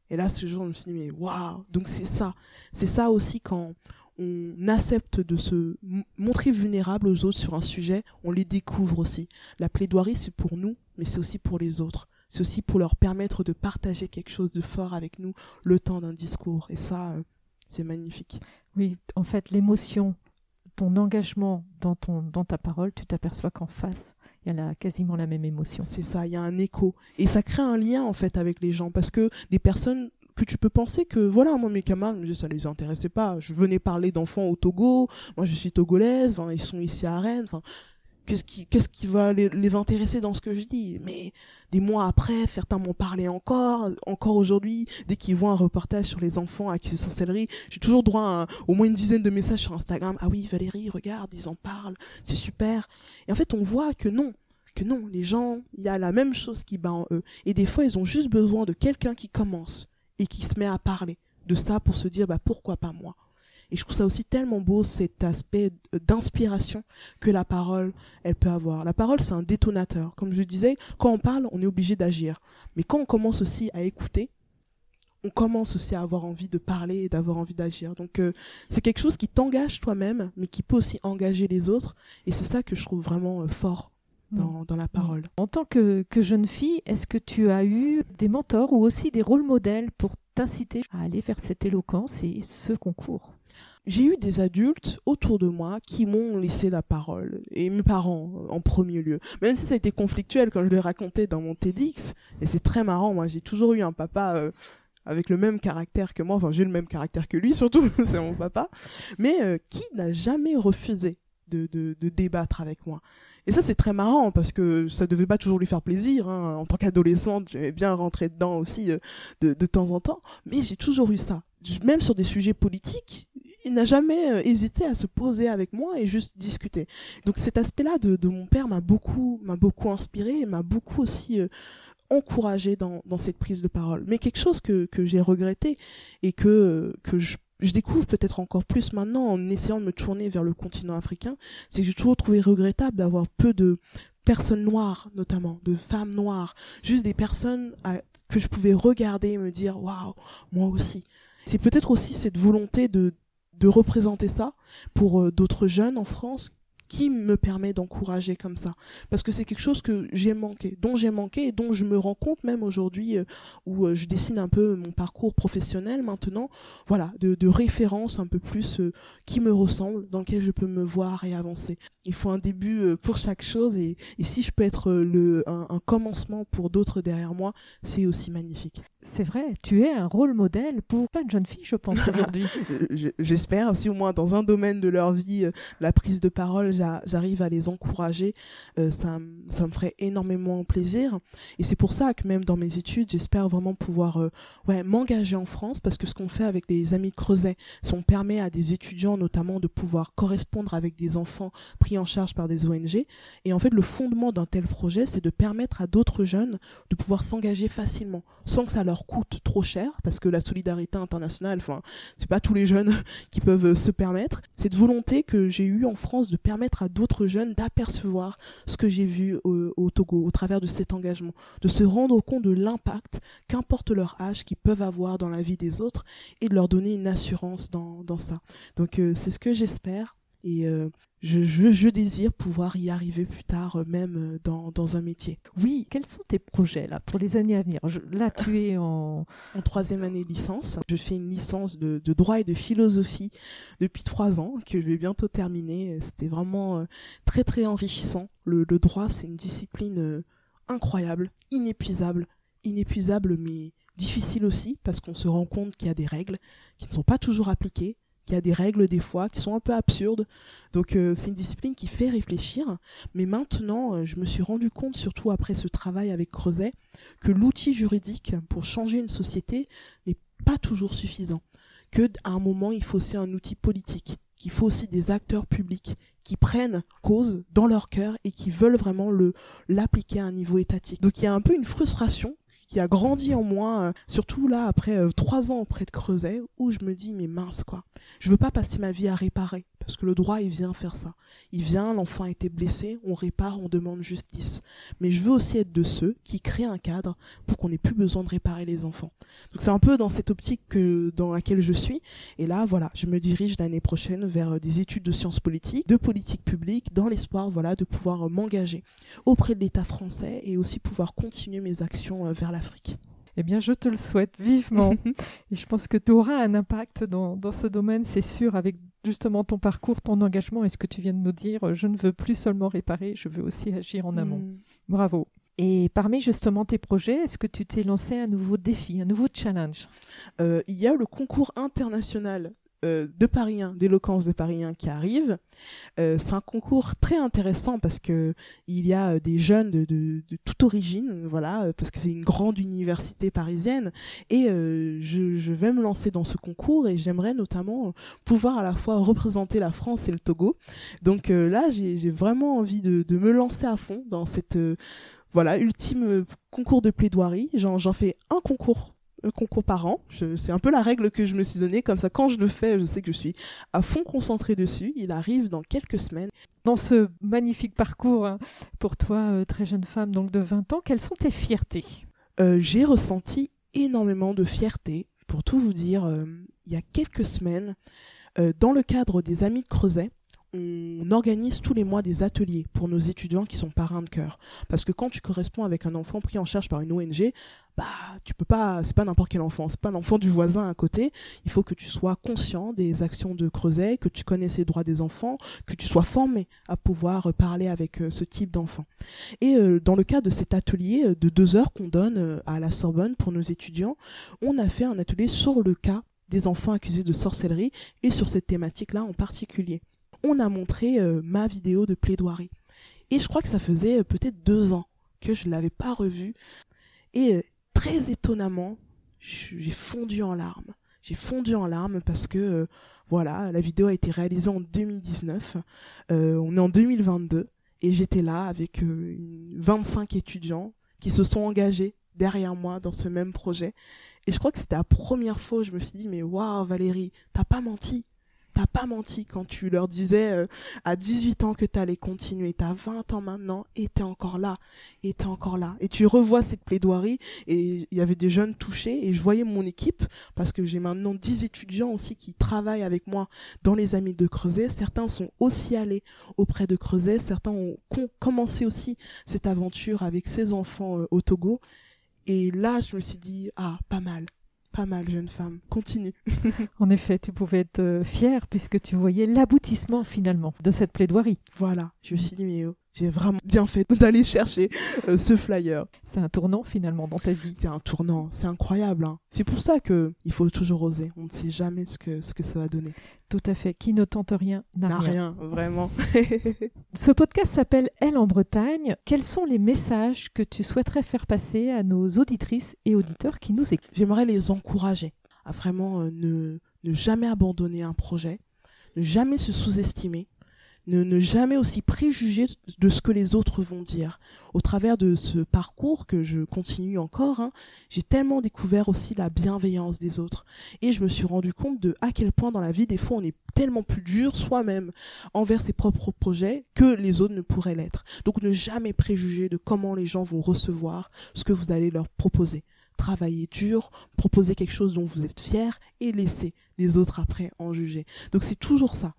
Et là ce jour je me suis dit mais waouh, donc c'est ça, c'est ça aussi quand on accepte de se montrer vulnérable aux autres sur un sujet, on les découvre aussi. La plaidoirie, c'est pour nous, mais c'est aussi pour les autres. C'est aussi pour leur permettre de partager quelque chose de fort avec nous le temps d'un discours. Et ça, euh, c'est magnifique. Oui, en fait, l'émotion, ton engagement dans, ton, dans ta parole, tu t'aperçois qu'en face, il y a quasiment la même émotion. C'est ça, il y a un écho. Et ça crée un lien, en fait, avec les gens. Parce que des personnes que tu peux penser que voilà moi mes camarades ça les intéressait pas. Je venais parler d'enfants au Togo. Moi je suis togolaise. Ils sont ici à Rennes. Qu'est-ce qui qui va les, les, intéresser dans ce que je dis? Mais des mois après certains m'ont parlé encore. Encore aujourd'hui dès qu'ils voient un reportage sur les enfants accusés de sorcellerie j'ai toujours droit à au moins une dizaine de messages sur Instagram. Ah oui Valérie regarde ils en parlent. C'est super. Et en fait on voit que non que non les gens il y a la même chose qui bat en eux. Et des fois ils ont juste besoin de quelqu'un qui commence et qui se met à parler de ça pour se dire bah pourquoi pas moi? Et je trouve ça aussi tellement beau cet aspect d'inspiration que la parole, elle peut avoir. La parole, c'est un détonateur. Comme je disais, quand on parle, on est obligé d'agir. Mais quand on commence aussi à écouter, on commence aussi à avoir envie de parler et d'avoir envie d'agir. Donc euh, c'est quelque chose qui t'engage toi-même, mais qui peut aussi engager les autres. Et c'est ça que je trouve vraiment euh, fort. Dans, dans, la parole. En tant que, que jeune fille, est-ce que tu as eu des mentors ou aussi des rôles modèles pour t'inciter à aller vers cette éloquence et ce concours? J'ai eu des adultes autour de moi qui m'ont laissé la parole, et mes parents en premier lieu. Même si ça a été conflictuel quand je l'ai raconté dans mon TEDx, et c'est très marrant, moi j'ai toujours eu un papa euh, avec le même caractère que moi, enfin j'ai le même caractère que lui *laughs* surtout, c'est mon papa, mais euh, qui n'a jamais refusé de, de, de, débattre avec moi. Et ça, c'est très marrant parce que ça devait pas toujours lui faire plaisir. Hein. En tant qu'adolescente, j'aimais bien rentrer dedans aussi euh, de, temps en temps. Mais j'ai toujours eu ça. Même sur des sujets politiques, il n'a jamais euh, hésité à se poser avec moi et juste discuter. Donc cet aspect-là de, de, mon père m'a beaucoup, m'a beaucoup inspiré et m'a beaucoup aussi euh, encouragé dans, dans, cette prise de parole. Mais quelque chose que, que j'ai regretté et que, que je, je découvre peut-être encore plus maintenant en essayant de me tourner vers le continent africain, c'est que j'ai toujours trouvé regrettable d'avoir peu de personnes noires notamment, de femmes noires, juste des personnes à, que je pouvais regarder et me dire waouh, moi aussi. C'est peut-être aussi cette volonté de de représenter ça pour euh, d'autres jeunes en France qui me permet d'encourager comme ça. Parce que c'est quelque chose que j'ai manqué dont j'ai manqué et dont je me rends compte même aujourd'hui euh, où euh, je dessine un peu mon parcours professionnel maintenant voilà de, de références un peu plus euh, qui me ressemblent dans lesquelles je peux me voir et avancer. Il faut un début euh, pour chaque chose et, et, si je peux être le un, un commencement pour d'autres derrière moi c'est aussi magnifique. C'est vrai tu es un rôle modèle pour plein de jeunes filles je pense *laughs* aujourd'hui. J'espère si au moins dans un domaine de leur vie la prise de parole j'arrive à les encourager, euh, ça, ça me ferait énormément plaisir. Et c'est pour ça que même dans mes études, j'espère vraiment pouvoir euh, ouais, m'engager en France, parce que ce qu'on fait avec les Amis de Creuset, c'est on permet à des étudiants notamment de pouvoir correspondre avec des enfants pris en charge par des ONG. Et en fait, le fondement d'un tel projet, c'est de permettre à d'autres jeunes de pouvoir s'engager facilement, sans que ça leur coûte trop cher, parce que la solidarité internationale, enfin, c'est pas tous les jeunes *laughs* qui peuvent se permettre. Cette volonté que j'ai eue en France de permettre à d'autres jeunes d'apercevoir ce que j'ai vu au, Togo au travers de cet engagement, de se rendre compte de l'impact, qu'importe leur âge, qu'ils peuvent avoir dans la vie des autres et de leur donner une assurance dans, dans ça. Donc euh, c'est ce que j'espère et euh, je, je, je, désire pouvoir y arriver plus tard, euh, même euh, dans, dans, un métier. Oui, quels sont tes projets là pour les années à venir? Je, Là, tu es en... en troisième année de licence. Je fais une licence de, de, droit et de philosophie depuis trois ans, que je vais bientôt terminer. C'était vraiment très très enrichissant. Le, le droit, c'est une discipline incroyable, inépuisable, inépuisable mais difficile aussi parce qu'on se rend compte qu'il y a des règles qui ne sont pas toujours appliquées qu'il y a des règles des fois qui sont un peu absurdes. Donc euh, c'est une discipline qui fait réfléchir. Mais maintenant, euh, je me suis rendu compte, surtout après ce travail avec Creuset, que l'outil juridique pour changer une société n'est pas toujours suffisant. Que à un moment, il faut aussi un outil politique, qu'il faut aussi des acteurs publics qui prennent cause dans leur cœur et qui veulent vraiment l'appliquer à un niveau étatique. Donc il y a un peu une frustration qui a grandi en moi, euh, surtout là après euh, trois ans auprès de Creuset, où je me dis mais mince quoi, je veux pas passer ma vie à réparer, parce que le droit il vient faire ça. Il vient, l'enfant a été blessé, on répare, on demande justice. Mais je veux aussi être de ceux qui créent un cadre pour qu'on n'ait plus besoin de réparer les enfants. Donc c'est un peu dans cette optique que dans laquelle je suis. Et là voilà, je me dirige l'année prochaine vers euh, des études de sciences politiques, de politique publique, dans l'espoir voilà de pouvoir m'engager auprès de l'État français et aussi pouvoir continuer mes actions vers l'Afrique. Eh bien, je te le souhaite vivement. *laughs* et je pense que tu auras un impact dans, dans ce domaine, c'est sûr, avec justement ton parcours, ton engagement et ce que tu viens de nous dire. Je ne veux plus seulement réparer, je veux aussi agir en amont. Mm. Bravo. Et parmi justement tes projets, est-ce que tu t'es lancé un nouveau défi, un nouveau challenge? Euh, Il y a le concours international euh, de Paris 1, d'éloquence de Paris 1 qui arrive. Euh, c'est un concours très intéressant parce que il y a euh, des jeunes de, de, toute origine, voilà, parce que c'est une grande université parisienne. Et je, je, vais me lancer dans ce concours et j'aimerais notamment pouvoir à la fois représenter la France et le Togo. Donc là, j'ai vraiment envie de, de, me lancer à fond dans cette voilà ultime concours de plaidoirie. J'en fais un concours concours par an. C'est un peu la règle que je me suis donnée. Comme ça, quand je le fais, je sais que je suis à fond concentrée dessus. Il arrive dans quelques semaines. Dans ce magnifique parcours hein, pour toi, euh, très jeune femme donc de 20 ans, quelles sont tes fiertés? Euh, J'ai ressenti énormément de fierté. Pour tout vous dire, euh, il y a quelques semaines, dans le cadre des Amis de Creuset, on organise tous les mois des ateliers pour nos étudiants qui sont parrains de cœur. Parce que quand tu corresponds avec un enfant pris en charge par une ONG, bah tu peux pas, c'est pas n'importe quel enfant, c'est pas l'enfant du voisin à côté. Il faut que tu sois conscient des actions de Creuset, que tu connaisses les droits des enfants, que tu sois formé à pouvoir parler avec euh, ce type d'enfant. Et euh, dans le cas de cet atelier euh, de deux heures qu'on donne à la Sorbonne pour nos étudiants, on a fait un atelier sur le cas des enfants accusés de sorcellerie et sur cette thématique-là en particulier on a montré euh, ma vidéo de plaidoirie. Et je crois que ça faisait euh, peut-être deux ans que je ne l'avais pas revue. Et euh, très étonnamment, j'ai fondu en larmes. J'ai fondu en larmes parce que, voilà, la vidéo a été réalisée en 2019. on est en 2022 et j'étais là avec 25 étudiants qui se sont engagés derrière moi dans ce même projet. Et je crois que c'était la première fois où je me suis dit, mais waouh Valérie, t'as pas menti t'as pas menti quand tu leur disais euh, à 18 ans que t'allais continuer. T'as 20 ans maintenant et t'es encore là. Et t'es encore là. Et tu revois cette plaidoirie et il y avait des jeunes touchés et je voyais mon équipe parce que j'ai maintenant 10 étudiants aussi qui travaillent avec moi dans les Amis de Creuset. Certains sont aussi allés auprès de Creuset. Certains ont commencé aussi cette aventure avec ses enfants euh, au Togo. Et là, je me suis dit, ah, pas mal pas mal, jeune femme. Continue. *laughs* en effet, tu pouvais être euh, fière puisque tu voyais l'aboutissement finalement de cette plaidoirie. Voilà, je me suis dit, mais oh, j'ai vraiment bien fait *laughs* d'aller chercher euh, ce flyer. C'est un tournant finalement dans ta vie. C'est un tournant, c'est incroyable. Hein. C'est pour ça que il faut toujours oser. On ne sait jamais ce que, ce que ça va donner. Tout à fait. Qui ne tente rien n'a rien. rien. vraiment. *laughs* Ce podcast s'appelle Elle en Bretagne. Quels sont les messages que tu souhaiterais faire passer à nos auditrices et auditeurs qui nous écoutent? J'aimerais les encourager à vraiment euh, ne, ne jamais abandonner un projet, ne jamais se sous-estimer, ne, jamais aussi préjuger de ce que les autres vont dire. Au travers de ce parcours que je continue encore, hein, j'ai tellement découvert aussi la bienveillance des autres. Et je me suis rendu compte de à quel point dans la vie, des fois, on est tellement plus dur soi-même envers ses propres projets que les autres ne pourraient l'être. Donc ne jamais préjuger de comment les gens vont recevoir ce que vous allez leur proposer travailler dur, proposer quelque chose dont vous êtes fier et laisser les autres après en juger. Donc c'est toujours ça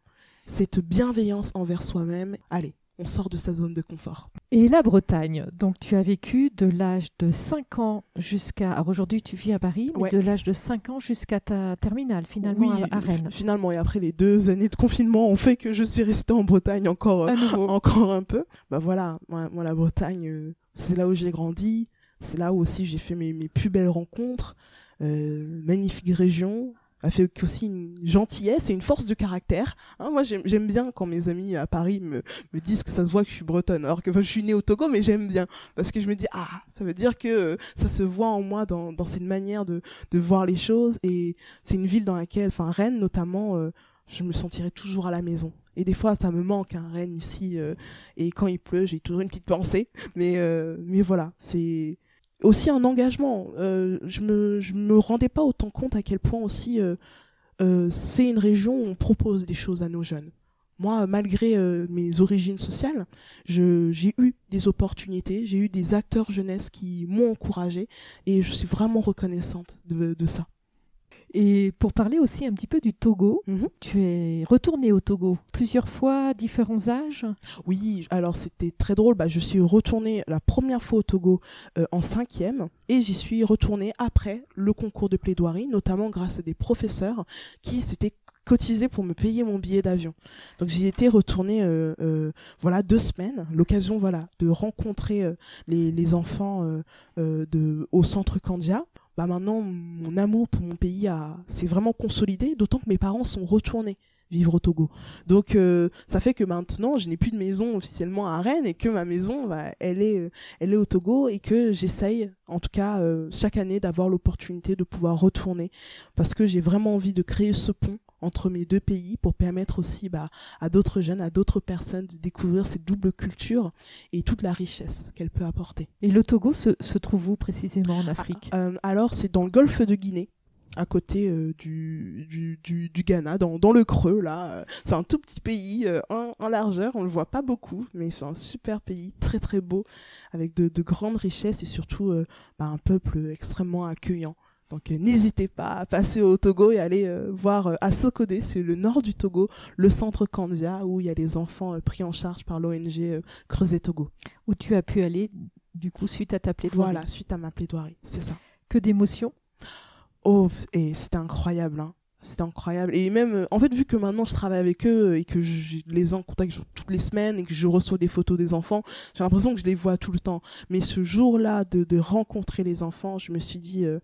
cette bienveillance envers soi-même. Allez, on sort de sa zone de confort. Et la Bretagne, donc tu as vécu de l'âge de 5 ans jusqu'à... Alors aujourd'hui tu vis à Paris, mais de l'âge de 5 ans jusqu'à ta terminale finalement à, Rennes. Finalement, et après les deux années de confinement ont fait que je suis restée en Bretagne encore, *laughs* encore un peu. Bah voilà, moi, la Bretagne, euh, c'est là où j'ai grandi, c'est là où aussi j'ai fait mes, mes, plus belles rencontres. Euh, magnifique région, a fait aussi une gentillesse et une force de caractère. Hein, moi, j'aime bien quand mes amis à Paris me, me, disent que ça se voit que je suis bretonne, alors que je suis née au Togo, mais j'aime bien parce que je me dis ah, ça veut dire que euh, ça se voit en moi dans, dans cette manière de, de voir les choses et c'est une ville dans laquelle, enfin Rennes notamment, euh, je me sentirais toujours à la maison. Et des fois, ça me manque, un hein, Rennes ici. Euh, et quand il pleut, j'ai toujours une petite pensée. Mais, mais voilà, c'est aussi un engagement. Euh, je me je me rendais pas autant compte à quel point aussi euh, euh, c'est une région où on propose des choses à nos jeunes. Moi, malgré mes origines sociales, j'ai eu des opportunités, j'ai eu des acteurs jeunesse qui m'ont encouragé et je suis vraiment reconnaissante de ça. Et pour parler aussi un petit peu du Togo, mhm. tu es retourné au Togo plusieurs fois, différents âges? Oui, alors c'était très drôle. Bah, je suis retournée la première fois au Togo euh, en cinquième et j'y suis retournée après le concours de plaidoirie, notamment grâce à des professeurs qui s'étaient cotisé pour me payer mon billet d'avion. Donc j'y étais retournée voilà deux semaines, l'occasion voilà de rencontrer les, les, enfants de au centre Candia bah maintenant mon amour pour mon pays s'est vraiment consolidé, d'autant que mes parents sont retournés vivre au Togo. Donc euh, ça fait que maintenant je n'ai plus de maison officiellement à Rennes et que ma maison bah, elle est euh, elle est au Togo et que j'essaye en tout cas euh, chaque année d'avoir l'opportunité de pouvoir retourner parce que j'ai vraiment envie de créer ce pont entre mes deux pays pour permettre aussi bah, à d'autres jeunes, à d'autres personnes de découvrir cette double culture et toute la richesse qu'elle peut apporter. Et le Togo se, se trouve où précisément en Afrique? Alors c'est dans le golfe de Guinée à côté euh, du, du, du, du, Ghana, dans, dans le creux, là. C'est un tout petit pays euh, en, largeur, on le voit pas beaucoup, mais c'est un super pays, très très beau, avec de, de grandes richesses et surtout euh, bah, un peuple extrêmement accueillant. Donc n'hésitez pas à passer au Togo et aller voir à Sokodé, c'est le nord du Togo, le centre Kandia, où il y a les enfants pris en charge par l'ONG Creuset Togo. Où tu as pu aller, du coup, suite à ta plaidoirie. Voilà, suite à ma plaidoirie, c'est ça. Que d'émotions Oh, et c'était incroyable, hein. C'était incroyable. Et même, euh, en fait, vu que maintenant je travaille avec eux et que je les en contact toutes les semaines et que je reçois des photos des enfants, j'ai l'impression que je les vois tout le temps. Mais ce jour-là, de, de rencontrer les enfants, je me suis dit, euh,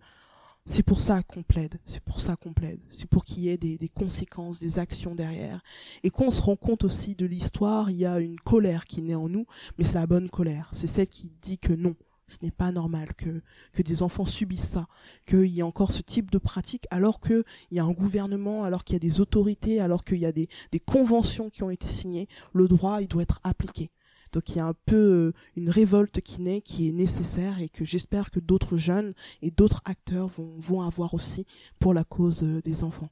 c'est pour ça qu'on plaide, c'est pour ça qu'on plaide, c'est pour qu'il y ait des, des, conséquences, des actions derrière. Et qu'on se rend compte aussi de l'histoire, il y a une colère qui naît en nous, mais c'est la bonne colère. C'est celle qui dit que non, ce n'est pas normal que, que des enfants subissent ça, qu'il y ait encore ce type de pratique alors qu'il y a un gouvernement, alors qu'il y a des autorités, alors qu'il y a des, des conventions qui ont été signées. Le droit, il doit être appliqué. Donc il y a un peu euh, une révolte qui naît, qui est nécessaire et que j'espère que d'autres jeunes et d'autres acteurs vont, vont avoir aussi pour la cause euh, des enfants.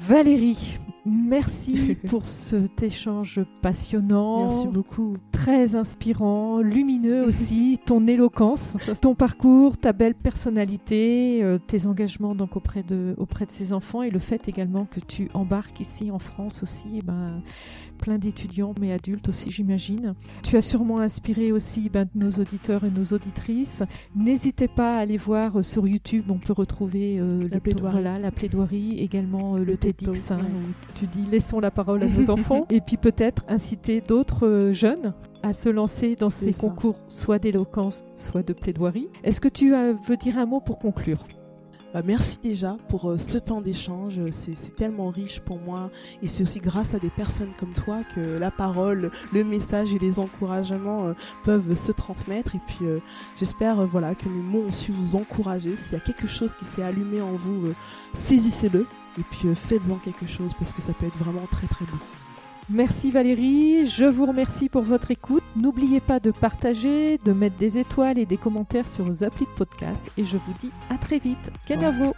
Valérie, merci *laughs* pour cet échange passionnant. Merci beaucoup. Très inspirant, lumineux aussi, ton éloquence, ton parcours, ta belle personnalité, euh, tes engagements donc auprès de, auprès de ces enfants et le fait également que tu embarques ici en France aussi eh ben, plein d'étudiants, mais adultes aussi, j'imagine. Tu as sûrement inspiré aussi ben, nos auditeurs et nos auditrices. N'hésitez pas à aller voir euh, sur YouTube, on peut retrouver euh, la, plaidoirie. Voilà, la plaidoirie, également euh, le, TEDx, hein, où tu dis laissons la parole à nos *laughs* enfants, et puis peut-être inciter d'autres jeunes à se lancer dans ces concours, soit d'éloquence, soit de plaidoirie. Est-ce que tu veux dire un mot pour conclure? Bah, merci déjà pour euh, ce temps d'échange. C'est tellement riche pour moi. Et c'est aussi grâce à des personnes comme toi que la parole, le message et les encouragements euh, peuvent se transmettre. Et puis euh, j'espère voilà, que mes mots ont su vous encourager. S'il y a quelque chose qui s'est allumé en vous, saisissez-le. Et puis faites-en quelque chose parce que ça peut être vraiment très très beau. Merci Valérie, je vous remercie pour votre écoute. N'oubliez pas de partager, de mettre des étoiles et des commentaires sur vos applis de podcast et je vous dis à très vite. Kenavo